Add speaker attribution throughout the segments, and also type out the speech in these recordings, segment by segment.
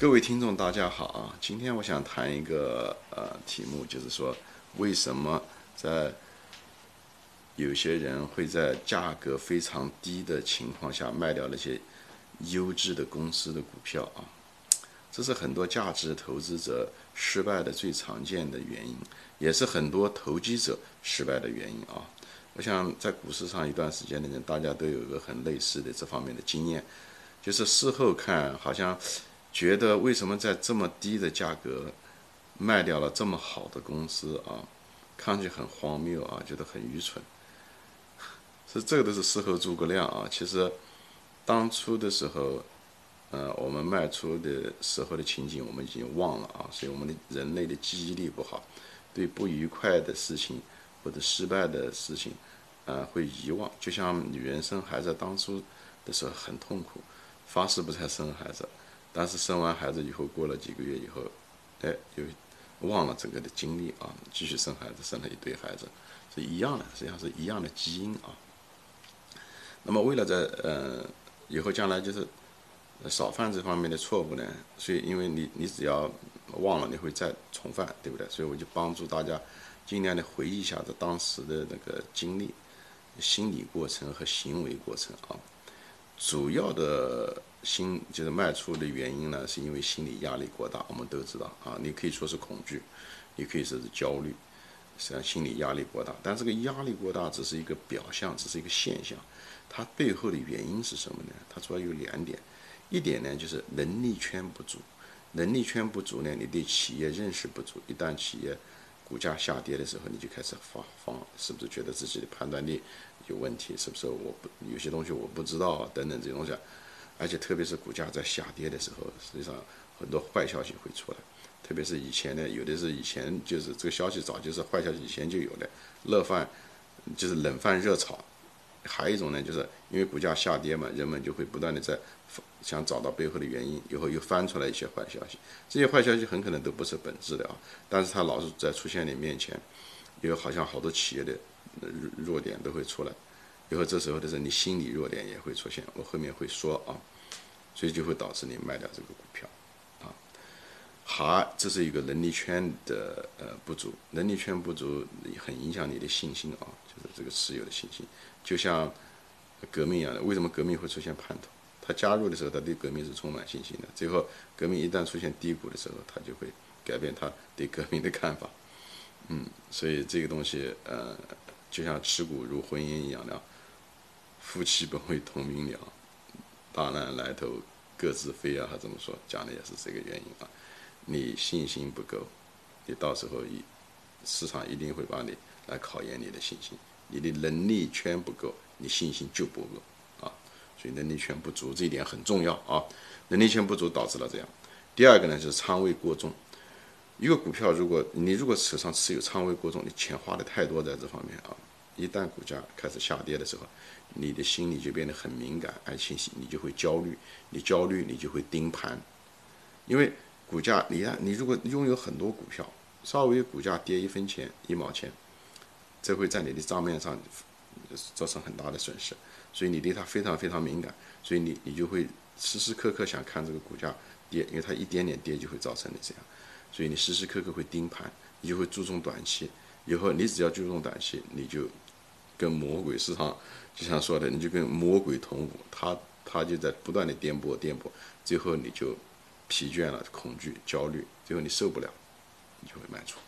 Speaker 1: 各位听众，大家好啊！今天我想谈一个呃题目，就是说为什么在有些人会在价格非常低的情况下卖掉那些优质的公司的股票啊？这是很多价值投资者失败的最常见的原因，也是很多投机者失败的原因啊！我想在股市上一段时间的人，大家都有一个很类似的这方面的经验，就是事后看好像。觉得为什么在这么低的价格卖掉了这么好的公司啊？看上去很荒谬啊，觉得很愚蠢。是这个都是事后诸葛亮啊。其实当初的时候，呃，我们卖出的时候的情景我们已经忘了啊。所以我们的人类的记忆力不好，对不愉快的事情或者失败的事情，呃，会遗忘。就像女人生孩子当初的时候很痛苦，发誓不再生孩子。但是生完孩子以后，过了几个月以后，哎，就忘了整个的经历啊，继续生孩子，生了一堆孩子，是一样的，实际上是一样的基因啊。那么为了在呃以后将来就是少犯这方面的错误呢，所以因为你你只要忘了，你会再重犯，对不对？所以我就帮助大家尽量的回忆一下子当时的那个经历、心理过程和行为过程啊。主要的心就是卖出的原因呢，是因为心理压力过大。我们都知道啊，你可以说是恐惧，你可以说是焦虑，实际上心理压力过大。但这个压力过大只是一个表象，只是一个现象，它背后的原因是什么呢？它主要有两点，一点呢就是能力圈不足，能力圈不足呢，你对企业认识不足。一旦企业股价下跌的时候，你就开始发慌，是不是觉得自己的判断力？有问题是不是？我不有些东西我不知道等等这些东西，而且特别是股价在下跌的时候，实际上很多坏消息会出来。特别是以前呢，有的是以前就是这个消息早就是坏消息，以前就有的热饭就是冷饭热炒。还有一种呢，就是因为股价下跌嘛，人们就会不断的在想找到背后的原因，以后又翻出来一些坏消息。这些坏消息很可能都不是本质的啊，但是它老是在出现你面前，因为好像好多企业的。弱点都会出来，以后这时候的时候，你心理弱点也会出现。我后面会说啊，所以就会导致你卖掉这个股票，啊，好，这是一个能力圈的呃不足，能力圈不足很影响你的信心啊，就是这个持有的信心。就像革命一样的，为什么革命会出现叛徒？他加入的时候，他对革命是充满信心的，最后革命一旦出现低谷的时候，他就会改变他对革命的看法。嗯，所以这个东西呃。就像持股如婚姻一样的，夫妻本为同命鸟，大难来头各自飞啊！他这么说，讲的也是这个原因啊。你信心不够，你到时候一市场一定会把你来考验你的信心。你的能力圈不够，你信心就不够啊。所以能力圈不足这一点很重要啊。能力圈不足导致了这样。第二个呢，就是仓位过重。一个股票，如果你如果手上持有仓位过重，你钱花的太多在这方面啊，一旦股价开始下跌的时候，你的心理就变得很敏感，而且你就会焦虑，你焦虑你就会盯盘，因为股价，你看你如果拥有很多股票，稍微股价跌一分钱一毛钱，这会在你的账面上造成很大的损失，所以你对它非常非常敏感，所以你你就会时时刻刻想看这个股价跌，因为它一点点跌就会造成你这样。所以你时时刻刻会盯盘，你就会注重短期。以后你只要注重短期，你就跟魔鬼市场就像说的，你就跟魔鬼同舞，他他就在不断的颠簸颠簸，最后你就疲倦了，恐惧、焦虑，最后你受不了，你就会卖出。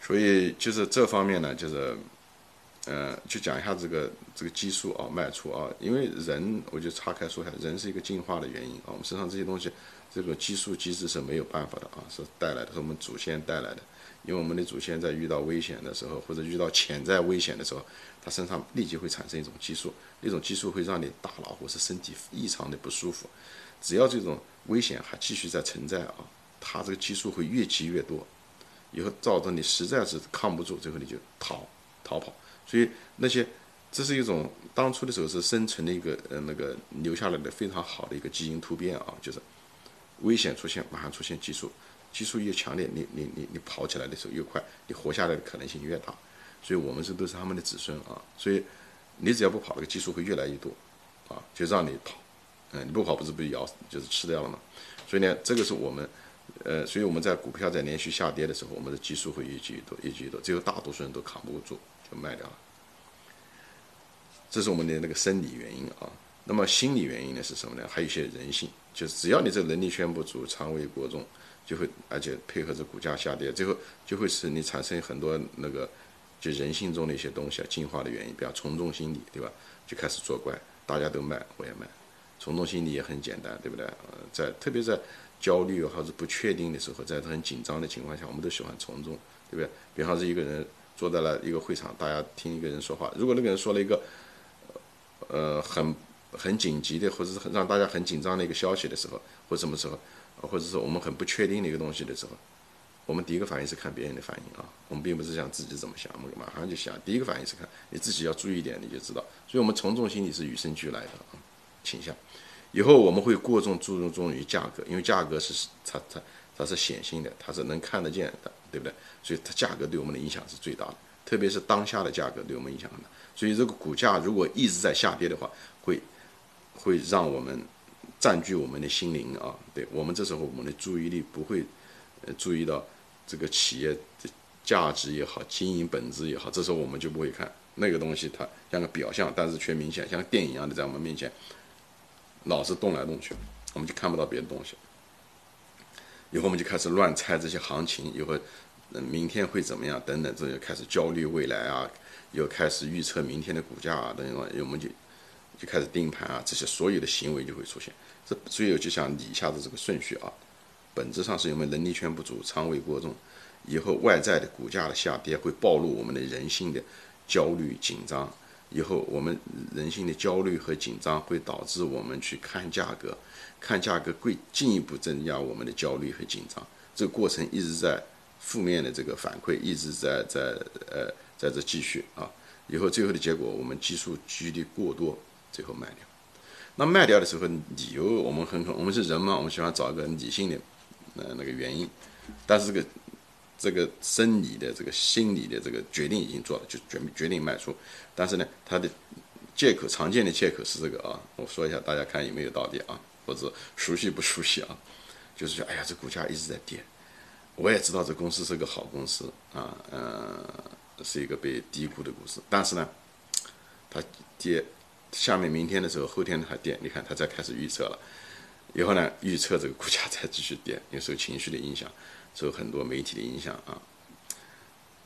Speaker 1: 所以就是这方面呢，就是，呃，就讲一下这个这个激素啊，卖出啊，因为人，我就岔开说一下，人是一个进化的原因啊，我们身上这些东西。这个激素机制是没有办法的啊，是带来的，是我们祖先带来的。因为我们的祖先在遇到危险的时候，或者遇到潜在危险的时候，他身上立即会产生一种激素，那种激素会让你大脑或是身体异常的不舒服。只要这种危险还继续在存在啊，它这个激素会越积越多，以后造成你实在是抗不住，最后你就逃逃跑。所以那些这是一种当初的时候是生存的一个呃那个留下来的非常好的一个基因突变啊，就是。危险出现，马上出现激素，激素越强烈，你你你你跑起来的时候越快，你活下来的可能性越大。所以，我们这都是他们的子孙啊。所以，你只要不跑，那个激素会越来越多，啊，就让你跑，嗯，你不跑不是被咬就是吃掉了嘛？所以呢，这个是我们，呃，所以我们在股票在连续下跌的时候，我们的激素会越积越多，越积越多，最后大多数人都扛不住就卖掉了。这是我们的那个生理原因啊。那么心理原因呢是什么呢？还有一些人性，就是只要你这个能力圈不足，仓位过重，就会而且配合着股价下跌，最后就会使你产生很多那个就人性中的一些东西啊，进化的原因，比方从众心理，对吧？就开始作怪，大家都卖，我也卖。从众心理也很简单，对不对？呃，在特别在焦虑或者不确定的时候，在很紧张的情况下，我们都喜欢从众，对不对？比方说一个人坐在了一个会场，大家听一个人说话，如果那个人说了一个呃很很紧急的，或者是让大家很紧张的一个消息的时候，或什么时候，或者是我们很不确定的一个东西的时候，我们第一个反应是看别人的反应啊，我们并不是想自己怎么想，我们马上就想，第一个反应是看你自己要注意一点，你就知道。所以，我们从众心理是与生俱来的啊。倾向，以后我们会过重注重于价格，因为价格是它它它是显性的，它是能看得见的，对不对？所以它价格对我们的影响是最大的，特别是当下的价格对我们影响很大。所以这个股价如果一直在下跌的话，会会让我们占据我们的心灵啊，对我们这时候我们的注意力不会呃注意到这个企业的价值也好，经营本质也好，这时候我们就不会看那个东西，它像个表象，但是却明显像电影一样的在我们面前。老是动来动去，我们就看不到别的东西。以后我们就开始乱猜这些行情，以后明天会怎么样等等，这就开始焦虑未来啊，又开始预测明天的股价啊等等，我们就就开始盯盘啊，这些所有的行为就会出现。这所以就像以下的这个顺序啊，本质上是因为能力圈不足，仓位过重，以后外在的股价的下跌会暴露我们的人性的焦虑紧张。以后我们人性的焦虑和紧张会导致我们去看价格，看价格会进一步增加我们的焦虑和紧张。这个过程一直在负面的这个反馈，一直在在呃在这继续啊。以后最后的结果，我们基数积的过多，最后卖掉。那卖掉的时候，理由我们很可，我们是人嘛，我们喜欢找一个理性的呃那个原因，但是这个。这个生理的、这个心理的这个决定已经做了，就决决定卖出。但是呢，他的借口常见的借口是这个啊，我说一下，大家看有没有道理啊，或者熟悉不熟悉啊？就是说，哎呀，这股价一直在跌，我也知道这公司是个好公司啊，嗯，是一个被低估的公司。但是呢，它跌，下面明天的时候，后天还跌，你看它再开始预测了，以后呢，预测这个股价再继续跌，因为受情绪的影响。受很多媒体的影响啊，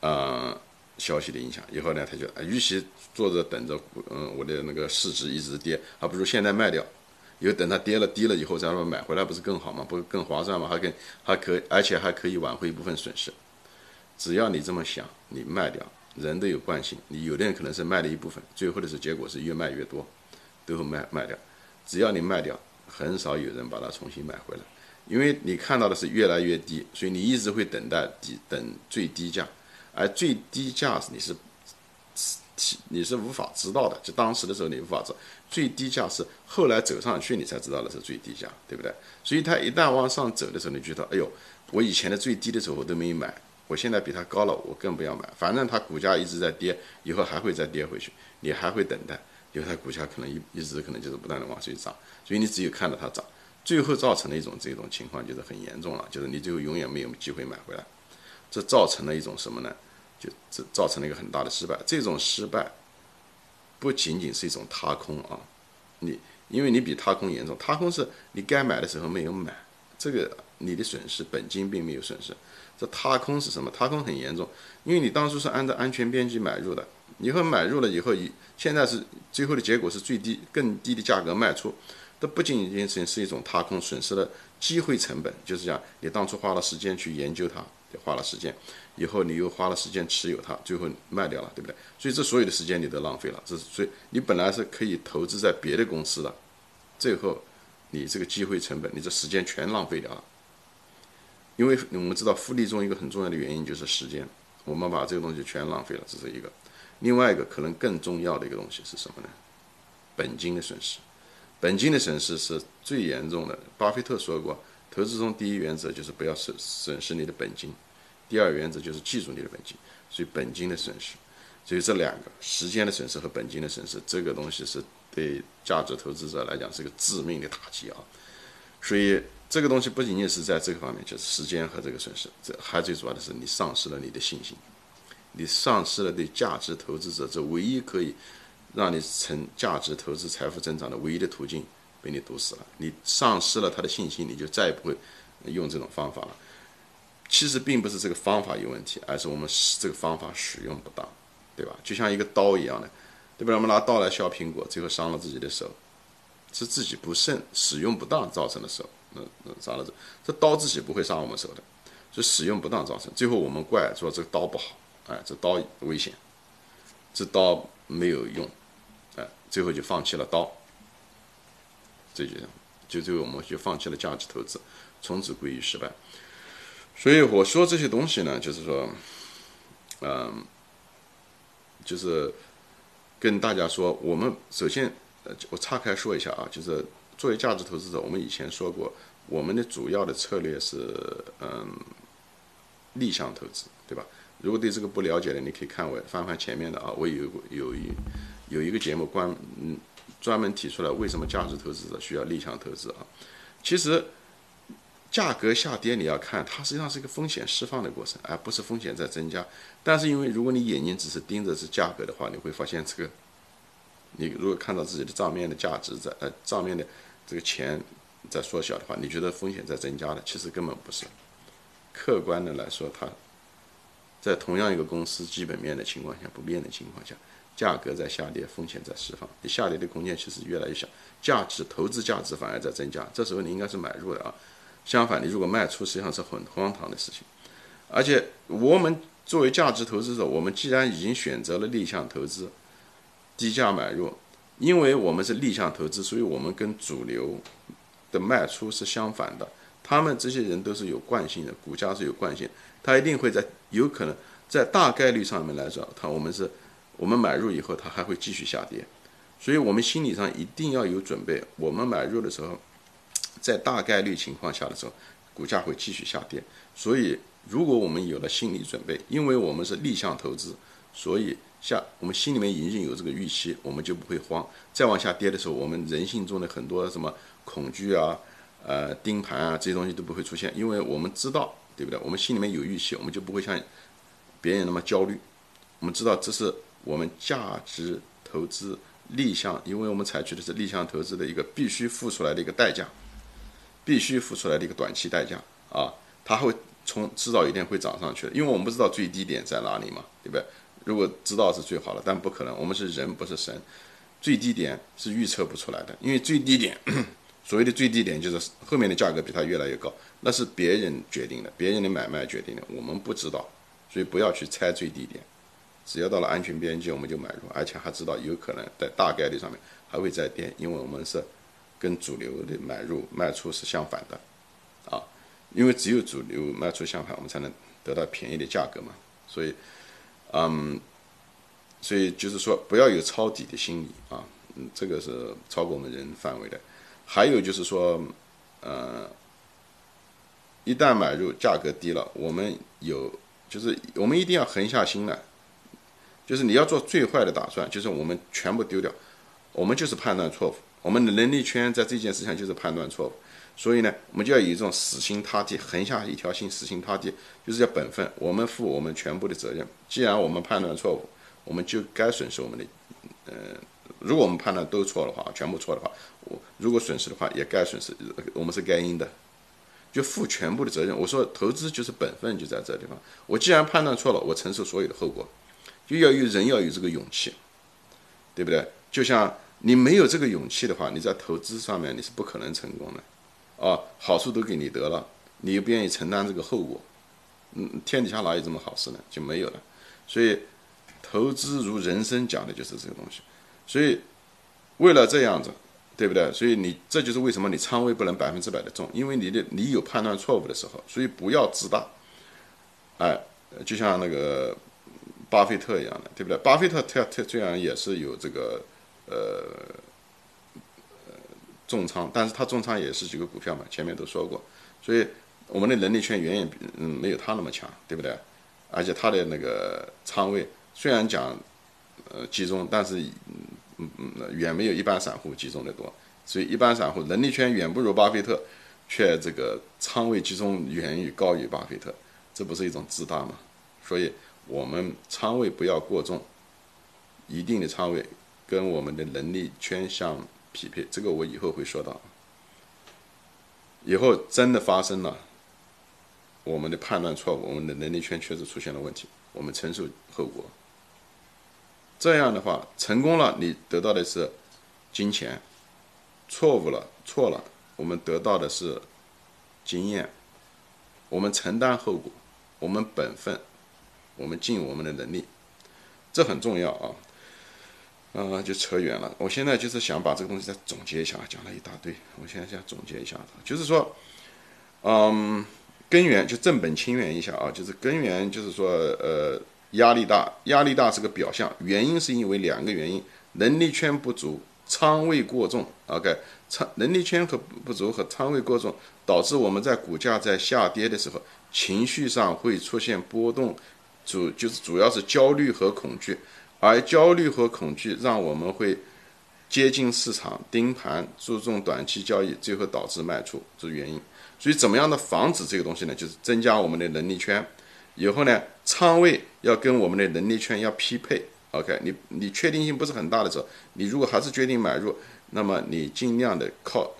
Speaker 1: 呃，消息的影响，以后呢，他就，与其坐着等着，嗯，我的那个市值一直跌，还不如现在卖掉，以后等它跌了低了以后再买回来，不是更好吗？不是更划算吗？还更还可，而且还可以挽回一部分损失。只要你这么想，你卖掉，人都有惯性，你有的人可能是卖了一部分，最后的是结果是越卖越多，都会卖卖掉。只要你卖掉，很少有人把它重新买回来。因为你看到的是越来越低，所以你一直会等待低等最低价，而最低价你是你是无法知道的，就当时的时候你无法知，最低价是后来走上去你才知道的是最低价，对不对？所以它一旦往上走的时候，你觉得哎呦，我以前的最低的时候我都没买，我现在比它高了，我更不要买，反正它股价一直在跌，以后还会再跌回去，你还会等待，因为它股价可能一一直可能就是不断的往上涨，所以你只有看到它涨。最后造成的一种这种情况就是很严重了，就是你最后永远没有机会买回来，这造成了一种什么呢？就这造成了一个很大的失败。这种失败不仅仅是一种踏空啊，你因为你比踏空严重，踏空是你该买的时候没有买，这个你的损失本金并没有损失。这踏空是什么？踏空很严重，因为你当初是按照安全边际买入的，以后买入了以后，以现在是最后的结果是最低更低的价格卖出。这不仅仅是是一种踏空，损失了机会成本，就是讲你当初花了时间去研究它，花了时间，以后你又花了时间持有它，最后卖掉了，对不对？所以这所有的时间你都浪费了，这是所以你本来是可以投资在别的公司的，最后你这个机会成本，你这时间全浪费掉了。因为我们知道复利中一个很重要的原因就是时间，我们把这个东西全浪费了，这是一个。另外一个可能更重要的一个东西是什么呢？本金的损失。本金的损失是最严重的。巴菲特说过，投资中第一原则就是不要损损失你的本金，第二原则就是记住你的本金。所以本金的损失，所以这两个时间的损失和本金的损失，这个东西是对价值投资者来讲是个致命的打击啊。所以这个东西不仅仅是在这个方面，就是时间和这个损失，这还最主要的是你丧失了你的信心，你丧失了对价值投资者这唯一可以让你成价值投资财富增长的唯一的途径被你堵死了，你丧失了他的信心，你就再也不会用这种方法了。其实并不是这个方法有问题，而是我们使这个方法使用不当，对吧？就像一个刀一样的，对吧？我们拿刀来削苹果，最后伤了自己的手，是自己不慎使用不当造成的手，那那伤了这这刀自己不会伤我们手的，是使用不当造成。最后我们怪说这刀不好，哎，这刀危险，这刀没有用，哎，最后就放弃了刀，这就就最后我们就放弃了价值投资，从此归于失败。所以我说这些东西呢，就是说，嗯，就是跟大家说，我们首先，呃，我岔开说一下啊，就是作为价值投资者，我们以前说过，我们的主要的策略是，嗯，逆向投资，对吧？如果对这个不了解的，你可以看我翻翻前面的啊，我有有一有一个节目关，嗯，专门提出来为什么价值投资者需要逆向投资啊，其实。价格下跌，你要看它实际上是一个风险释放的过程，而不是风险在增加。但是因为如果你眼睛只是盯着是价格的话，你会发现这个，你如果看到自己的账面的价值在呃账面的这个钱在缩小的话，你觉得风险在增加了，其实根本不是。客观的来说，它在同样一个公司基本面的情况下不变的情况下，价格在下跌，风险在释放，你下跌的空间其实越来越小，价值投资价值反而在增加。这时候你应该是买入的啊。相反，你如果卖出，实际上是很荒唐的事情。而且，我们作为价值投资者，我们既然已经选择了逆向投资，低价买入，因为我们是逆向投资，所以我们跟主流的卖出是相反的。他们这些人都是有惯性的，股价是有惯性，他一定会在有可能在大概率上面来说，他我们是我们买入以后，它还会继续下跌。所以我们心理上一定要有准备，我们买入的时候。在大概率情况下的时候，股价会继续下跌。所以，如果我们有了心理准备，因为我们是逆向投资，所以下我们心里面已经有这个预期，我们就不会慌。再往下跌的时候，我们人性中的很多什么恐惧啊、呃盯盘啊这些东西都不会出现，因为我们知道，对不对？我们心里面有预期，我们就不会像别人那么焦虑。我们知道这是我们价值投资逆向，因为我们采取的是逆向投资的一个必须付出来的一个代价。必须付出来的一个短期代价啊，它会从迟早一天会涨上去的，因为我们不知道最低点在哪里嘛，对不对？如果知道是最好的，但不可能，我们是人不是神，最低点是预测不出来的，因为最低点，所谓的最低点就是后面的价格比它越来越高，那是别人决定的，别人的买卖决定的，我们不知道，所以不要去猜最低点，只要到了安全边际我们就买入，而且还知道有可能在大概率上面还会再跌，因为我们是。跟主流的买入卖出是相反的，啊，因为只有主流卖出相反，我们才能得到便宜的价格嘛。所以，嗯，所以就是说，不要有抄底的心理啊，嗯，这个是超过我们人范围的。还有就是说，呃，一旦买入价格低了，我们有就是我们一定要横下心来，就是你要做最坏的打算，就是我们全部丢掉，我们就是判断错误。我们的能力圈在这件事情就是判断错误，所以呢，我们就要以这种死心塌地、横下一条心、死心塌地，就是要本分，我们负我们全部的责任。既然我们判断错误，我们就该损失我们的，呃，如果我们判断都错的话，全部错的话，我如果损失的话，也该损失，我们是该应的，就负全部的责任。我说投资就是本分，就在这地方。我既然判断错了，我承受所有的后果，就要有人要有这个勇气，对不对？就像。你没有这个勇气的话，你在投资上面你是不可能成功的，啊，好处都给你得了，你又不愿意承担这个后果，嗯，天底下哪有这么好事呢？就没有了。所以，投资如人生讲的就是这个东西。所以，为了这样子，对不对？所以你这就是为什么你仓位不能百分之百的重，因为你的你有判断错误的时候，所以不要自大。哎，就像那个巴菲特一样的，对不对？巴菲特他他虽然也是有这个。呃，重仓，但是他重仓也是几个股票嘛，前面都说过，所以我们的能力圈远远比嗯没有他那么强，对不对？而且他的那个仓位虽然讲呃集中，但是嗯嗯，远没有一般散户集中的多。所以一般散户能力圈远不如巴菲特，却这个仓位集中远远高于巴菲特，这不是一种自大吗？所以我们仓位不要过重，一定的仓位跟我们的能力圈相匹配。这个我以后会说到。以后真的发生了，我们的判断错误，我们的能力圈确实出现了问题，我们承受后果。这样的话，成功了，你得到的是金钱。错误了，错了，我们得到的是经验，我们承担后果，我们本分，我们尽我们的能力，这很重要啊。啊，就扯远了。我现在就是想把这个东西再总结一下，讲了一大堆，我现在想总结一下就是说，嗯，根源就正本清源一下啊，就是根源就是说，呃，压力大，压力大是个表象，原因是因为两个原因，能力圈不足。仓位过重，OK，仓能力圈和不足和仓位过重，导致我们在股价在下跌的时候，情绪上会出现波动，主就是主要是焦虑和恐惧，而焦虑和恐惧让我们会接近市场盯盘，注重短期交易，最后导致卖出，这是原因。所以怎么样的防止这个东西呢？就是增加我们的能力圈，以后呢，仓位要跟我们的能力圈要匹配。OK，你你确定性不是很大的时候，你如果还是决定买入，那么你尽量的靠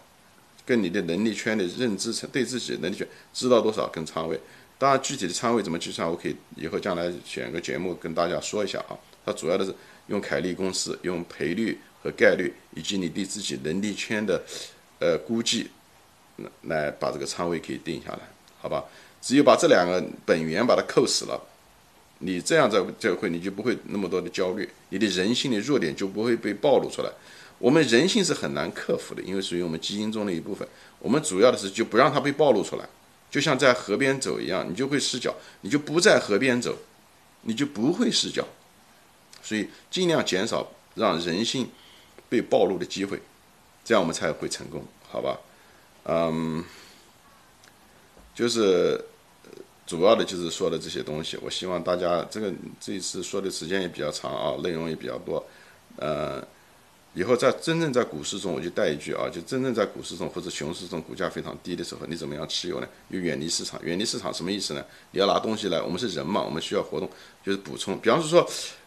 Speaker 1: 跟你的能力圈的认知层对自己的能力圈知道多少跟仓位。当然，具体的仓位怎么计算，我可以以后将来选个节目跟大家说一下啊。它主要的是用凯利公式，用赔率和概率，以及你对自己能力圈的呃估计，来把这个仓位可以定下来，好吧？只有把这两个本源把它扣死了。你这样在这会，你就不会那么多的焦虑，你的人性的弱点就不会被暴露出来。我们人性是很难克服的，因为属于我们基因中的一部分。我们主要的是就不让它被暴露出来，就像在河边走一样，你就会失脚，你就不在河边走，你就不会失脚。所以尽量减少让人性被暴露的机会，这样我们才会成功，好吧？嗯，就是。主要的就是说的这些东西，我希望大家这个这一次说的时间也比较长啊，内容也比较多，呃，以后在真正在股市中，我就带一句啊，就真正在股市中或者熊市中，股价非常低的时候，你怎么样持有呢？就远离市场，远离市场什么意思呢？你要拿东西来，我们是人嘛，我们需要活动，就是补充。比方说，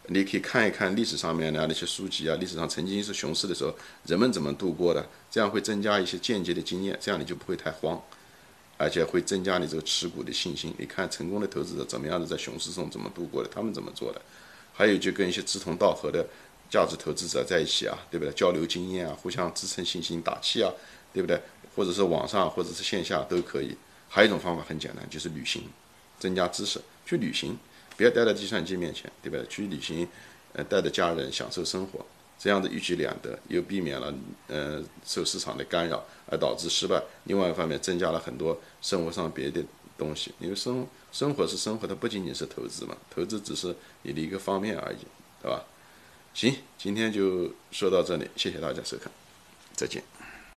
Speaker 1: 你可以看一看历史上面的那些书籍啊，历史上曾经是熊市的时候，人们怎么度过的，这样会增加一些间接的经验，这样你就不会太慌。而且会增加你这个持股的信心。你看成功的投资者怎么样子在熊市中怎么度过的？他们怎么做的？还有就跟一些志同道合的价值投资者在一起啊，对不对？交流经验啊，互相支撑信心、打气啊，对不对？或者是网上或者是线下都可以。还有一种方法很简单，就是旅行，增加知识，去旅行，不要待在计算机面前，对不对？去旅行，呃，带着家人享受生活。这样子一举两得，又避免了呃受市场的干扰而导致失败。另外一方面，增加了很多生活上别的东西。因为生生活是生活，它不仅仅是投资嘛，投资只是你的一个方面而已，对吧？行，今天就说到这里，谢谢大家收看，再见。